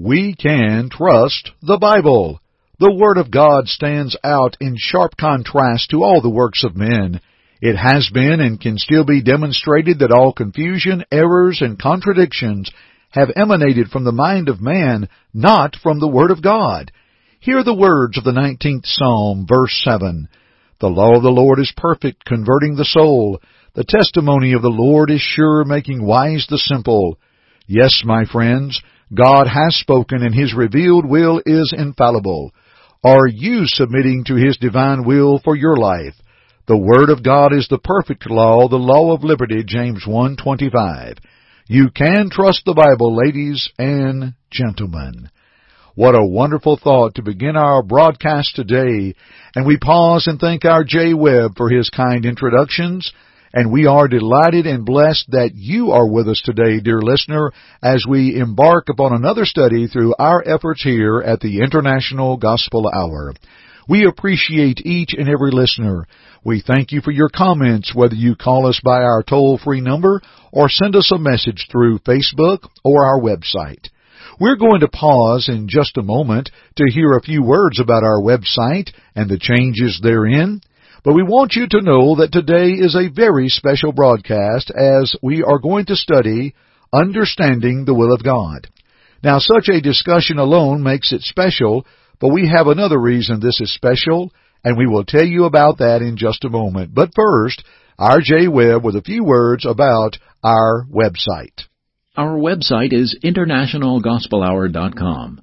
We can trust the Bible. The Word of God stands out in sharp contrast to all the works of men. It has been and can still be demonstrated that all confusion, errors, and contradictions have emanated from the mind of man, not from the Word of God. Hear the words of the 19th Psalm, verse 7. The law of the Lord is perfect, converting the soul. The testimony of the Lord is sure, making wise the simple. Yes, my friends, God has spoken and His revealed will is infallible. Are you submitting to His divine will for your life? The Word of God is the perfect law, the law of liberty, James 1.25. You can trust the Bible, ladies and gentlemen. What a wonderful thought to begin our broadcast today. And we pause and thank our Jay Webb for his kind introductions. And we are delighted and blessed that you are with us today, dear listener, as we embark upon another study through our efforts here at the International Gospel Hour. We appreciate each and every listener. We thank you for your comments, whether you call us by our toll-free number or send us a message through Facebook or our website. We're going to pause in just a moment to hear a few words about our website and the changes therein. But we want you to know that today is a very special broadcast as we are going to study Understanding the Will of God. Now such a discussion alone makes it special, but we have another reason this is special, and we will tell you about that in just a moment. But first, our Jay Webb with a few words about our website. Our website is internationalgospelhour.com.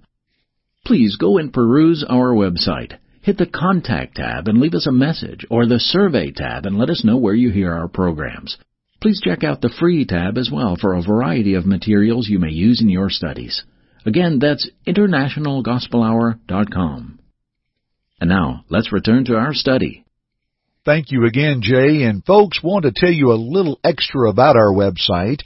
Please go and peruse our website. Hit the Contact tab and leave us a message, or the Survey tab and let us know where you hear our programs. Please check out the Free tab as well for a variety of materials you may use in your studies. Again, that's internationalgospelhour.com. And now, let's return to our study. Thank you again, Jay. And folks, want to tell you a little extra about our website.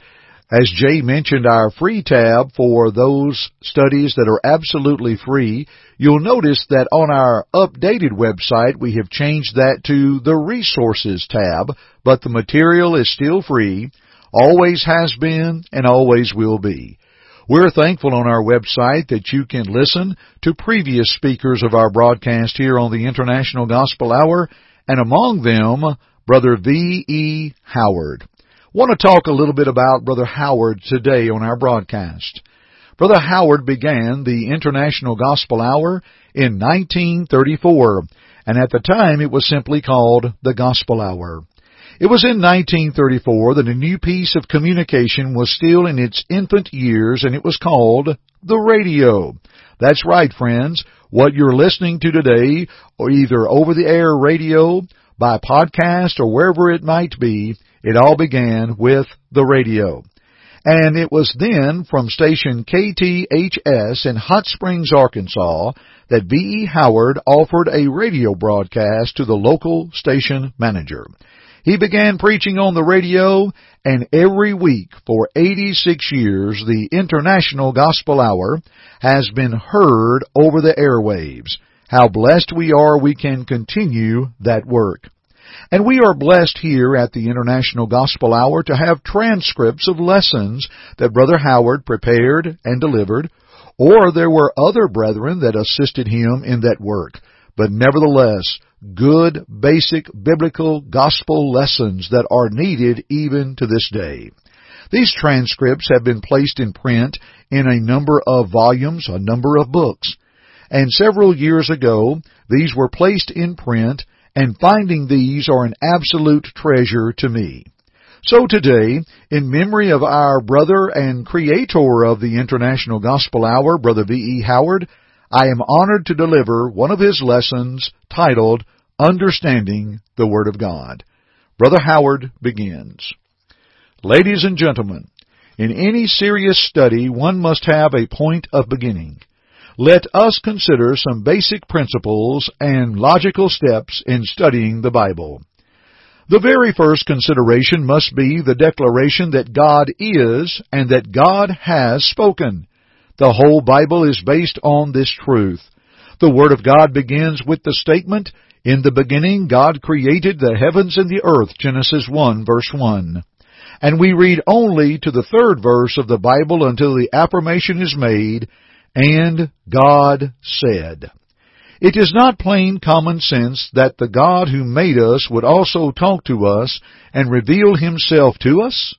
As Jay mentioned, our free tab for those studies that are absolutely free, you'll notice that on our updated website we have changed that to the resources tab, but the material is still free, always has been, and always will be. We're thankful on our website that you can listen to previous speakers of our broadcast here on the International Gospel Hour, and among them, Brother V. E. Howard. Want to talk a little bit about Brother Howard today on our broadcast. Brother Howard began the International Gospel Hour in 1934, and at the time it was simply called the Gospel Hour. It was in 1934 that a new piece of communication was still in its infant years and it was called the radio. That's right, friends. What you're listening to today, or either over the air radio, by podcast, or wherever it might be, it all began with the radio. And it was then from station KTHS in Hot Springs, Arkansas, that V.E. Howard offered a radio broadcast to the local station manager. He began preaching on the radio, and every week for 86 years, the International Gospel Hour has been heard over the airwaves. How blessed we are we can continue that work. And we are blessed here at the International Gospel Hour to have transcripts of lessons that Brother Howard prepared and delivered, or there were other brethren that assisted him in that work. But nevertheless, good, basic, biblical, gospel lessons that are needed even to this day. These transcripts have been placed in print in a number of volumes, a number of books. And several years ago, these were placed in print, and finding these are an absolute treasure to me. So today, in memory of our brother and creator of the International Gospel Hour, Brother V.E. Howard, I am honored to deliver one of his lessons titled Understanding the Word of God. Brother Howard begins. Ladies and gentlemen, in any serious study one must have a point of beginning. Let us consider some basic principles and logical steps in studying the Bible. The very first consideration must be the declaration that God is and that God has spoken. The whole Bible is based on this truth. The Word of God begins with the statement, In the beginning God created the heavens and the earth, Genesis 1 verse 1. And we read only to the third verse of the Bible until the affirmation is made, and God said. It is not plain common sense that the God who made us would also talk to us and reveal himself to us?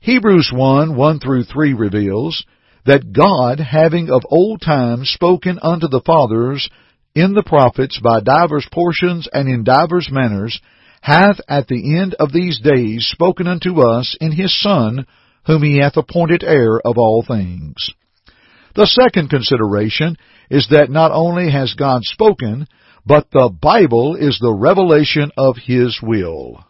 Hebrews 1, 1 through 3 reveals that God, having of old time spoken unto the fathers in the prophets by divers portions and in divers manners, hath at the end of these days spoken unto us in his Son, whom he hath appointed heir of all things. The second consideration is that not only has God spoken, but the Bible is the revelation of His will.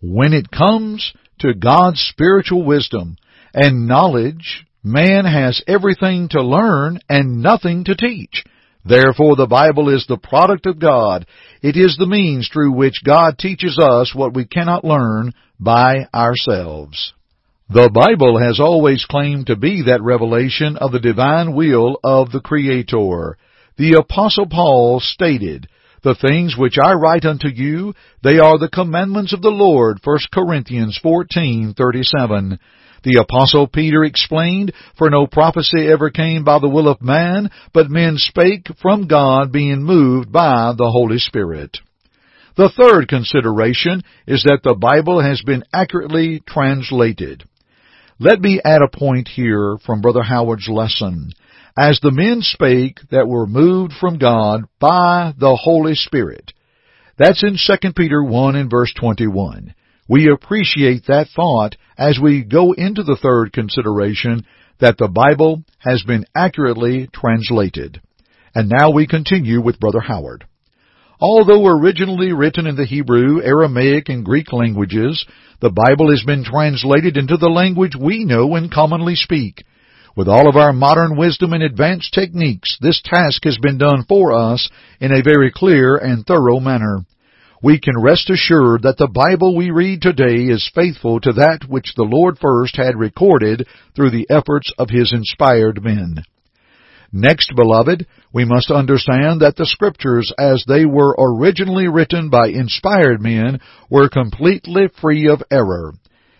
When it comes to God's spiritual wisdom and knowledge, man has everything to learn and nothing to teach. Therefore the Bible is the product of God. It is the means through which God teaches us what we cannot learn by ourselves. The Bible has always claimed to be that revelation of the divine will of the Creator. The Apostle Paul stated, The things which I write unto you, they are the commandments of the Lord, 1 Corinthians 14:37. The Apostle Peter explained, For no prophecy ever came by the will of man, but men spake from God being moved by the Holy Spirit. The third consideration is that the Bible has been accurately translated. Let me add a point here from Brother Howard's lesson. As the men spake that were moved from God by the Holy Spirit. That's in 2 Peter 1 and verse 21. We appreciate that thought as we go into the third consideration that the Bible has been accurately translated. And now we continue with Brother Howard. Although originally written in the Hebrew, Aramaic, and Greek languages, the Bible has been translated into the language we know and commonly speak. With all of our modern wisdom and advanced techniques, this task has been done for us in a very clear and thorough manner. We can rest assured that the Bible we read today is faithful to that which the Lord first had recorded through the efforts of His inspired men. Next, beloved, we must understand that the Scriptures, as they were originally written by inspired men, were completely free of error.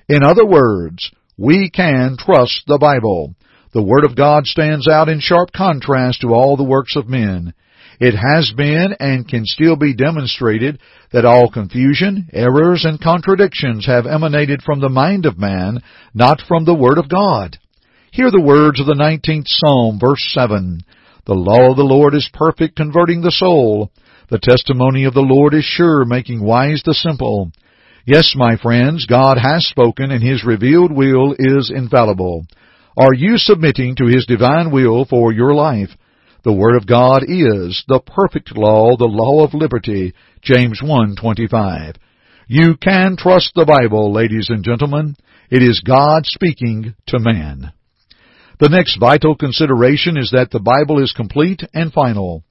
In other words, we can trust the Bible. The Word of God stands out in sharp contrast to all the works of men. It has been and can still be demonstrated that all confusion, errors, and contradictions have emanated from the mind of man, not from the Word of God. Hear the words of the 19th Psalm, verse 7. The law of the Lord is perfect, converting the soul. The testimony of the Lord is sure, making wise the simple. Yes, my friends, God has spoken and His revealed will is infallible. Are you submitting to His divine will for your life? The Word of God is the perfect law, the law of liberty. James 1:25. You can trust the Bible, ladies and gentlemen. It is God speaking to man. The next vital consideration is that the Bible is complete and final.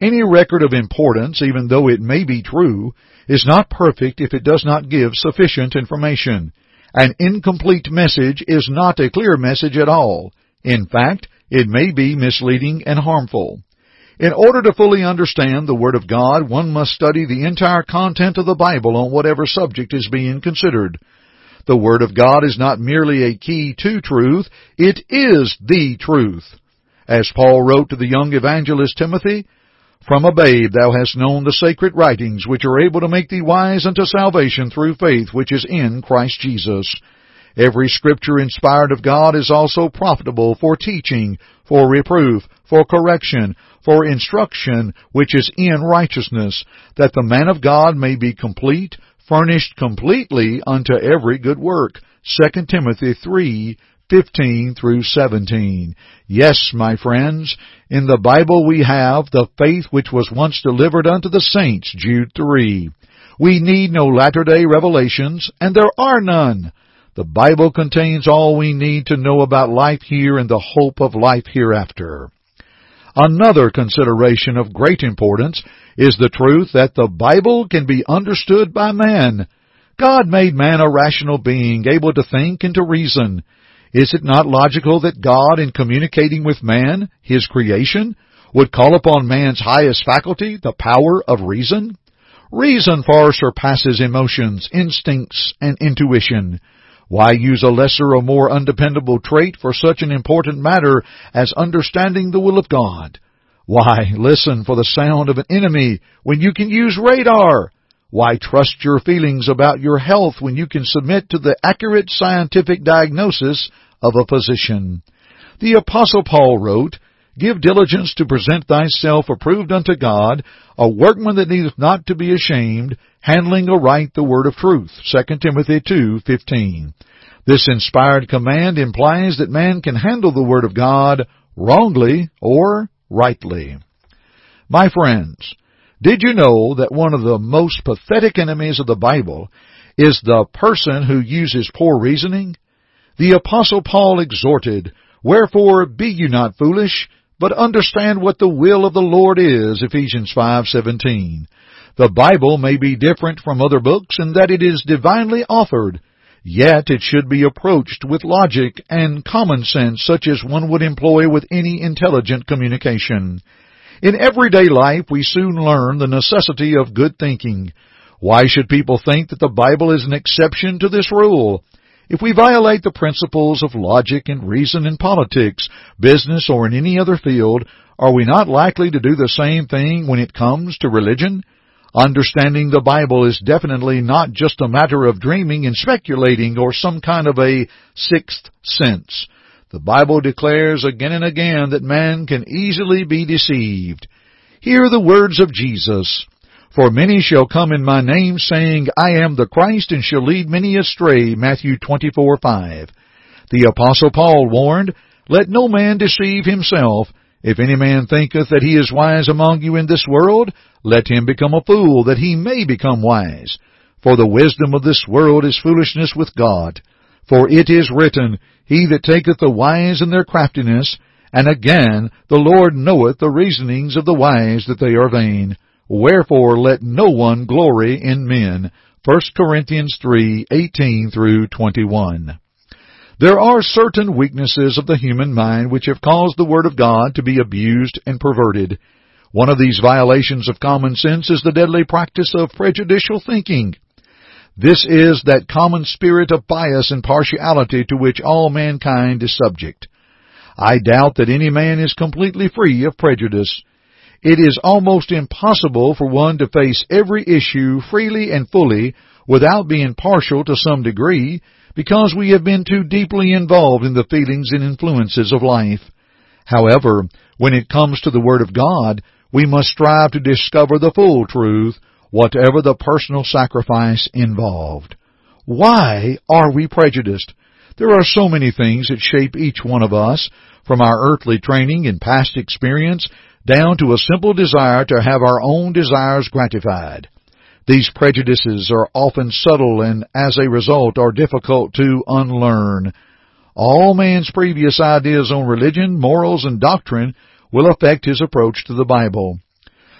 Any record of importance, even though it may be true, is not perfect if it does not give sufficient information. An incomplete message is not a clear message at all. In fact, it may be misleading and harmful. In order to fully understand the Word of God, one must study the entire content of the Bible on whatever subject is being considered. The Word of God is not merely a key to truth, it is the truth. As Paul wrote to the young evangelist Timothy, From a babe thou hast known the sacred writings which are able to make thee wise unto salvation through faith which is in Christ Jesus. Every scripture inspired of God is also profitable for teaching, for reproof, for correction, for instruction which is in righteousness, that the man of God may be complete, furnished completely unto every good work. 2 Timothy 3, 15 through 17. Yes, my friends, in the Bible we have the faith which was once delivered unto the saints, Jude 3. We need no latter-day revelations, and there are none. The Bible contains all we need to know about life here and the hope of life hereafter. Another consideration of great importance is the truth that the Bible can be understood by man. God made man a rational being, able to think and to reason. Is it not logical that God, in communicating with man, his creation, would call upon man's highest faculty, the power of reason? Reason far surpasses emotions, instincts, and intuition. Why use a lesser or more undependable trait for such an important matter as understanding the will of God? Why listen for the sound of an enemy when you can use radar? Why trust your feelings about your health when you can submit to the accurate scientific diagnosis of a physician? The apostle Paul wrote, Give diligence to present thyself approved unto God, a workman that needeth not to be ashamed, handling aright the word of truth. 2 Timothy 2:15. This inspired command implies that man can handle the word of God wrongly or rightly. My friends, did you know that one of the most pathetic enemies of the Bible is the person who uses poor reasoning? The apostle Paul exhorted, Wherefore be you not foolish, but understand what the will of the Lord is, Ephesians 5:17. The Bible may be different from other books in that it is divinely authored, yet it should be approached with logic and common sense such as one would employ with any intelligent communication. In everyday life we soon learn the necessity of good thinking. Why should people think that the Bible is an exception to this rule? If we violate the principles of logic and reason in politics, business, or in any other field, are we not likely to do the same thing when it comes to religion? Understanding the Bible is definitely not just a matter of dreaming and speculating or some kind of a sixth sense. The Bible declares again and again that man can easily be deceived. Hear the words of Jesus. For many shall come in my name, saying, I am the Christ, and shall lead many astray. Matthew 24:5. The Apostle Paul warned, Let no man deceive himself. If any man thinketh that he is wise among you in this world, let him become a fool, that he may become wise. For the wisdom of this world is foolishness with God. For it is written, He that taketh the wise in their craftiness, and again, the Lord knoweth the reasonings of the wise that they are vain. Wherefore let no one glory in men. 1 Corinthians 3:18 through 21. There are certain weaknesses of the human mind which have caused the Word of God to be abused and perverted. One of these violations of common sense is the deadly practice of prejudicial thinking. This is that common spirit of bias and partiality to which all mankind is subject. I doubt that any man is completely free of prejudice. It is almost impossible for one to face every issue freely and fully without being partial to some degree because we have been too deeply involved in the feelings and influences of life. However, when it comes to the Word of God, we must strive to discover the full truth, whatever the personal sacrifice involved. Why are we prejudiced? There are so many things that shape each one of us, from our earthly training and past experience down to a simple desire to have our own desires gratified. These prejudices are often subtle and as a result are difficult to unlearn. All man's previous ideas on religion, morals, and doctrine will affect his approach to the Bible.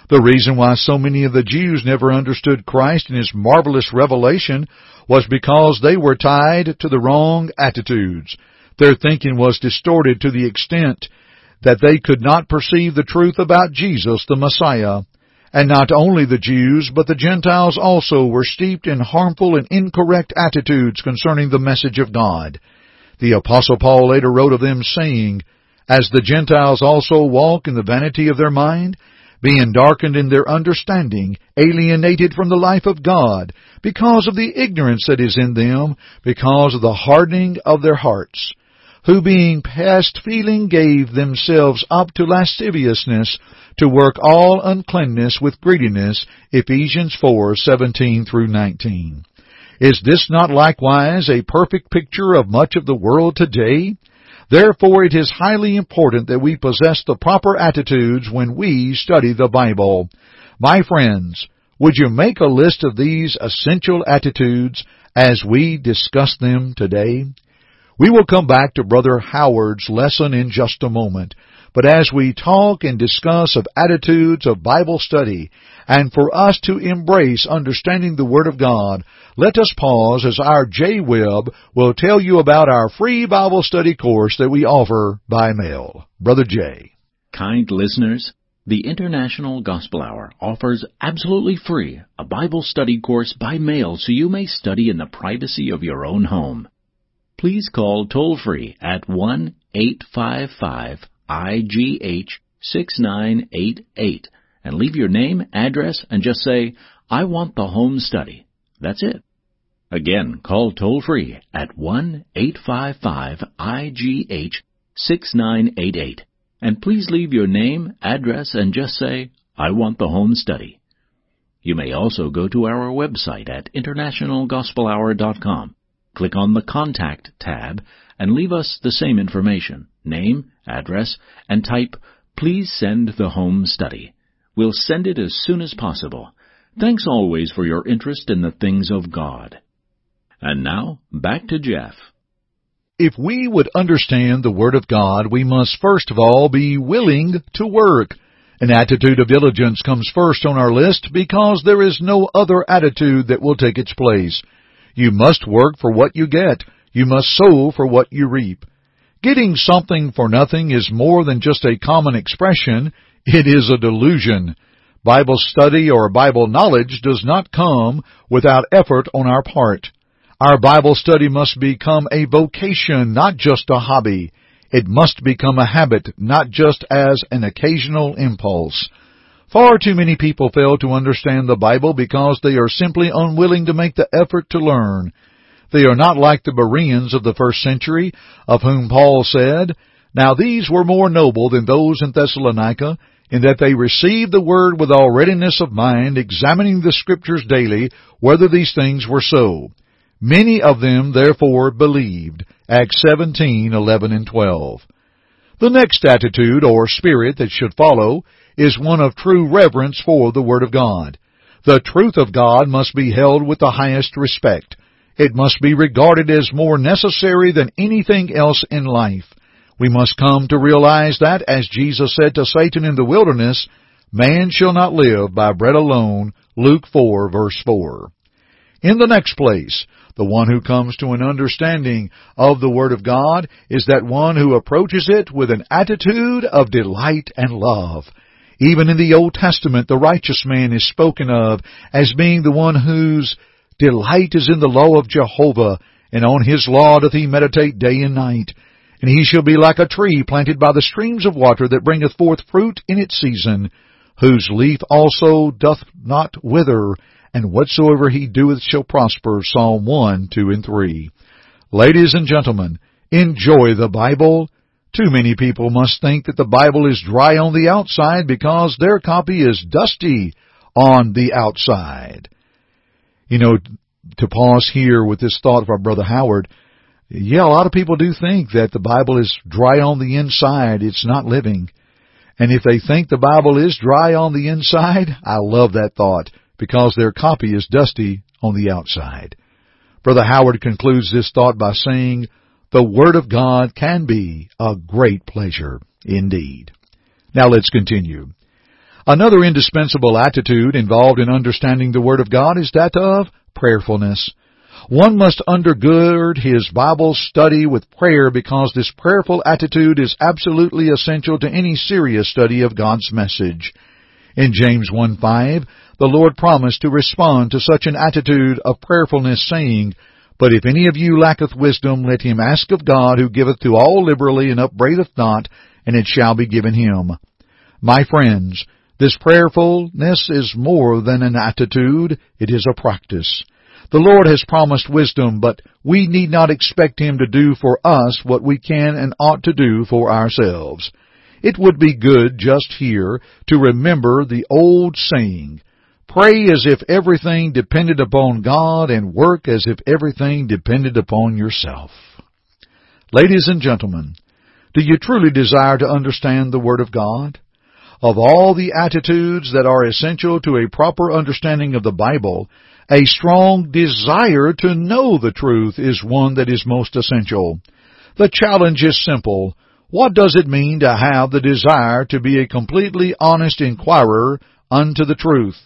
The reason why so many of the Jews never understood Christ and His marvelous revelation was because they were tied to the wrong attitudes. Their thinking was distorted to the extent that they could not perceive the truth about Jesus, the Messiah. And not only the Jews, but the Gentiles also were steeped in harmful and incorrect attitudes concerning the message of God. The Apostle Paul later wrote of them saying, As the Gentiles also walk in the vanity of their mind, being darkened in their understanding, alienated from the life of God, because of the ignorance that is in them, because of the hardening of their hearts, who being past feeling gave themselves up to lasciviousness, to work all uncleanness with greediness. Ephesians 4:17 through 19. Is this not likewise a perfect picture of much of the world today? Therefore it is highly important that we possess the proper attitudes when we study the Bible. My friends, would you make a list of these essential attitudes as we discuss them today? We will come back to Brother Howard's lesson in just a moment. but as we talk and discuss of attitudes of Bible study, and for us to embrace understanding the Word of God, let us pause as our Jay Webb will tell you about our free Bible study course that we offer by mail. Brother Jay. Kind listeners, the International Gospel Hour offers absolutely free a Bible study course by mail so you may study in the privacy of your own home. Please call toll free at 1 855 IGH 6988 and leave your name, address, and just say, I want the home study. That's it. Again, call toll free at 1 855 IGH 6988 and please leave your name, address, and just say, I want the home study. You may also go to our website at internationalgospelhour.com, click on the Contact tab, and leave us the same information, name, address, and type, Please send the home study. We'll send it as soon as possible. Thanks always for your interest in the things of God. And now, back to Jeff. If we would understand the Word of God, we must first of all be willing to work. An attitude of diligence comes first on our list because there is no other attitude that will take its place. You must work for what you get. You must sow for what you reap. Getting something for nothing is more than just a common expression. It is a delusion. Bible study or Bible knowledge does not come without effort on our part. Our Bible study must become a vocation, not just a hobby. It must become a habit, not just as an occasional impulse. Far too many people fail to understand the Bible because they are simply unwilling to make the effort to learn. They are not like the Bereans of the first century, of whom Paul said, Now these were more noble than those in Thessalonica, in that they received the word with all readiness of mind, examining the Scriptures daily, whether these things were so. Many of them therefore believed. Acts 17, 11 and 12. The next attitude or spirit that should follow is one of true reverence for the Word of God. The truth of God must be held with the highest respect. It must be regarded as more necessary than anything else in life. We must come to realize that, as Jesus said to Satan in the wilderness, man shall not live by bread alone, Luke 4 verse 4. In the next place, the one who comes to an understanding of the Word of God is that one who approaches it with an attitude of delight and love. Even in the Old Testament, the righteous man is spoken of as being the one whose delight is in the law of Jehovah, and on his law doth he meditate day and night. And he shall be like a tree planted by the streams of water that bringeth forth fruit in its season, whose leaf also doth not wither, and whatsoever he doeth shall prosper. Psalm 1, 2, and 3. Ladies and gentlemen, enjoy the Bible. Too many people must think that the Bible is dry on the outside because their copy is dusty on the outside. You know, to pause here with this thought of our brother Howard, yeah, a lot of people do think that the Bible is dry on the inside, it's not living. And if they think the Bible is dry on the inside, I love that thought because their copy is dusty on the outside. Brother Howard concludes this thought by saying, the Word of God can be a great pleasure indeed. Now let's continue. Another indispensable attitude involved in understanding the Word of God is that of prayerfulness. One must undergird his Bible study with prayer because this prayerful attitude is absolutely essential to any serious study of God's message. In James 1 5, the Lord promised to respond to such an attitude of prayerfulness, saying, But if any of you lacketh wisdom, let him ask of God, who giveth to all liberally and upbraideth not, and it shall be given him. My friends, this prayerfulness is more than an attitude, it is a practice. The Lord has promised wisdom, but we need not expect Him to do for us what we can and ought to do for ourselves. It would be good just here to remember the old saying, Pray as if everything depended upon God and work as if everything depended upon yourself. Ladies and gentlemen, do you truly desire to understand the Word of God? Of all the attitudes that are essential to a proper understanding of the Bible, a strong desire to know the truth is one that is most essential. The challenge is simple. What does it mean to have the desire to be a completely honest inquirer unto the truth?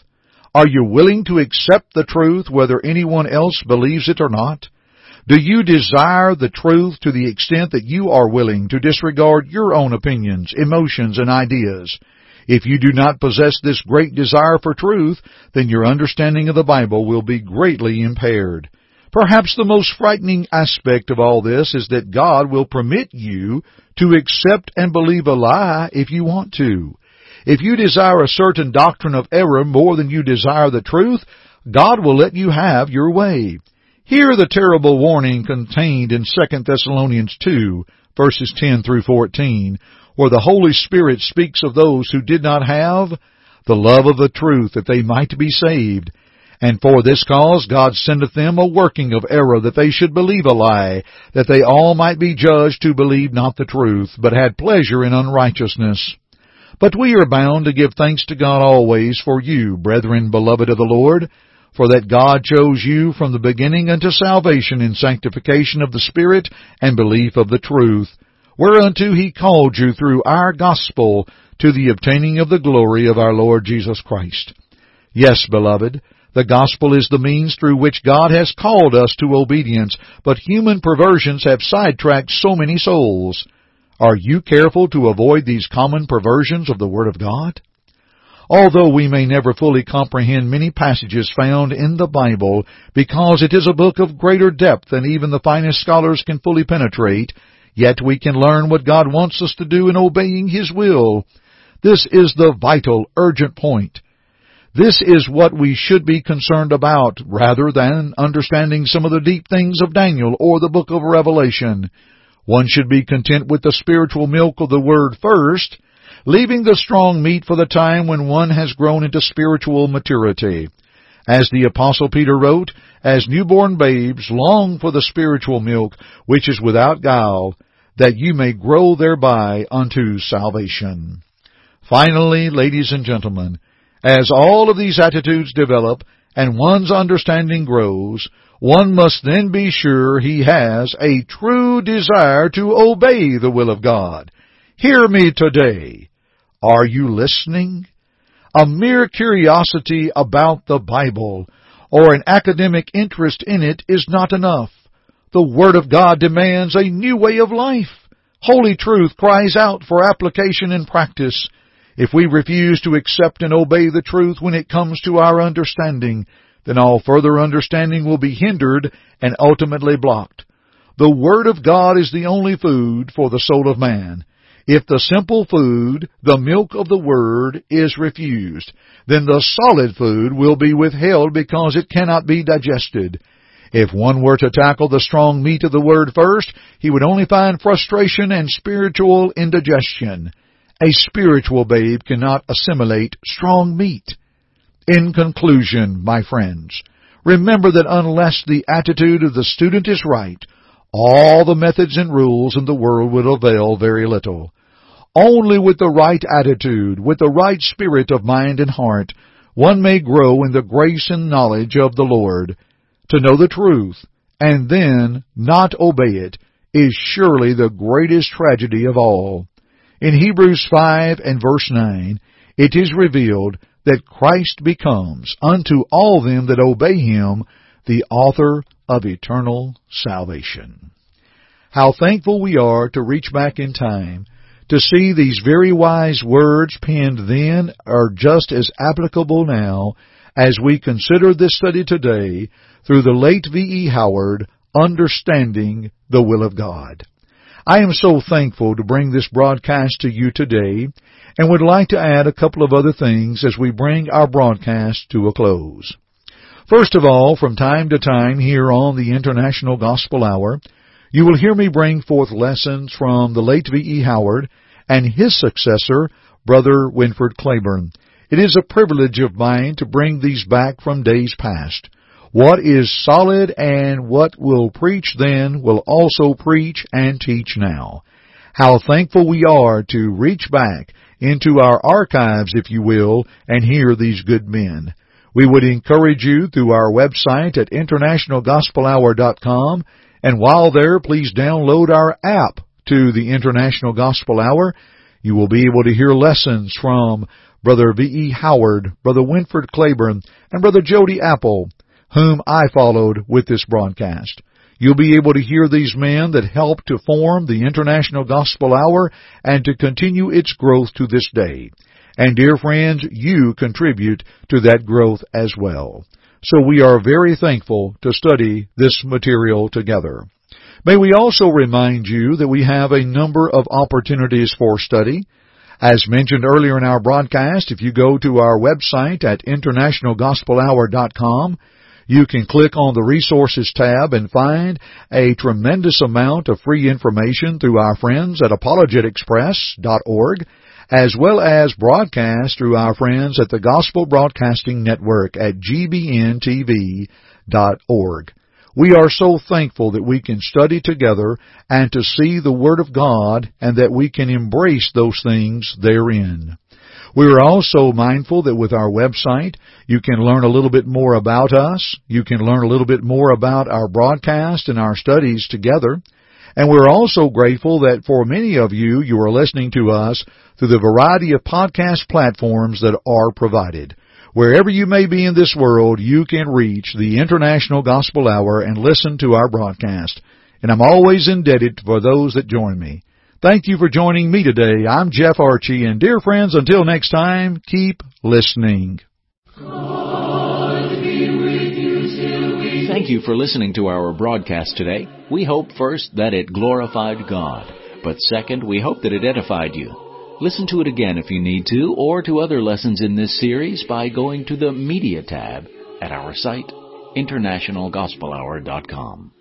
Are you willing to accept the truth whether anyone else believes it or not? Do you desire the truth to the extent that you are willing to disregard your own opinions, emotions, and ideas? If you do not possess this great desire for truth, then your understanding of the Bible will be greatly impaired. Perhaps the most frightening aspect of all this is that God will permit you to accept and believe a lie if you want to. If you desire a certain doctrine of error more than you desire the truth, God will let you have your way. Hear the terrible warning contained in 2 Thessalonians 2, verses 10 through 14, where the Holy Spirit speaks of those who did not have the love of the truth that they might be saved. And for this cause God sendeth them a working of error that they should believe a lie, that they all might be judged who believed not the truth, but had pleasure in unrighteousness. But we are bound to give thanks to God always for you, brethren beloved of the Lord, for that God chose you from the beginning unto salvation in sanctification of the Spirit and belief of the truth, whereunto he called you through our gospel to the obtaining of the glory of our Lord Jesus Christ. Yes, beloved, the gospel is the means through which God has called us to obedience, but human perversions have sidetracked so many souls. Are you careful to avoid these common perversions of the Word of God? Although we may never fully comprehend many passages found in the Bible because it is a book of greater depth than even the finest scholars can fully penetrate, yet we can learn what God wants us to do in obeying His will. This is the vital, urgent point. This is what we should be concerned about rather than understanding some of the deep things of Daniel or the book of Revelation. One should be content with the spiritual milk of the Word first, leaving the strong meat for the time when one has grown into spiritual maturity. As the apostle Peter wrote, as newborn babes long for the spiritual milk, which is without guile, that you may grow thereby unto salvation. Finally, ladies and gentlemen, as all of these attitudes develop and one's understanding grows, one must then be sure he has a true desire to obey the will of God. Hear me today. Are you listening? A mere curiosity about the Bible or an academic interest in it is not enough. The Word of God demands a new way of life. Holy truth cries out for application and practice. If we refuse to accept and obey the truth when it comes to our understanding, then all further understanding will be hindered and ultimately blocked. The Word of God is the only food for the soul of man. If the simple food, the milk of the Word, is refused, then the solid food will be withheld because it cannot be digested. If one were to tackle the strong meat of the Word first, he would only find frustration and spiritual indigestion. A spiritual babe cannot assimilate strong meat. In conclusion, my friends, remember that unless the attitude of the student is right, all the methods and rules in the world will avail very little. Only with the right attitude, with the right spirit of mind and heart, one may grow in the grace and knowledge of the Lord. To know the truth, and then not obey it, is surely the greatest tragedy of all. In Hebrews 5 and verse 9, it is revealed that Christ becomes unto all them that obey him the author of eternal salvation. How thankful we are to reach back in time to see these very wise words penned then are just as applicable now as we consider this study today through the late V.E. Howard, Understanding the Will of God. I am so thankful to bring this broadcast to you today and would like to add a couple of other things as we bring our broadcast to a close. First of all, from time to time here on the International Gospel Hour, you will hear me bring forth lessons from the late V.E. Howard and his successor, Brother Winford Claiborne. It is a privilege of mine to bring these back from days past. What is solid and what will preach then will also preach and teach now. How thankful we are to reach back into our archives, if you will, and hear these good men. We would encourage you through our website at internationalgospelhour.com and while there, please download our app to the International Gospel Hour, you will be able to hear lessons from Brother V.E. Howard, Brother Winford Claiborne, and Brother Jody Apple, whom I followed with this broadcast. You'll be able to hear these men that helped to form the International Gospel Hour and to continue its growth to this day. And dear friends, you contribute to that growth as well. So we are very thankful to study this material together. May we also remind you that we have a number of opportunities for study. As mentioned earlier in our broadcast, if you go to our website at internationalgospelhour.com, you can click on the resources tab and find a tremendous amount of free information through our friends at apologeticpress.org as well as broadcast through our friends at the Gospel Broadcasting Network at gbntv.org. We are so thankful that we can study together and to see the Word of God and that we can embrace those things therein. We are also mindful that with our website, you can learn a little bit more about us. You can learn a little bit more about our broadcast and our studies together. And we're also grateful that for many of you, you are listening to us through the variety of podcast platforms that are provided. Wherever you may be in this world, you can reach the International Gospel Hour and listen to our broadcast. And I'm always indebted for those that join me. Thank you for joining me today. I'm Jeff Archie, and dear friends, until next time, keep listening. Thank you for listening to our broadcast today. We hope first that it glorified God, but second, we hope that it edified you. Listen to it again if you need to, or to other lessons in this series by going to the Media tab at our site, internationalgospelhour.com.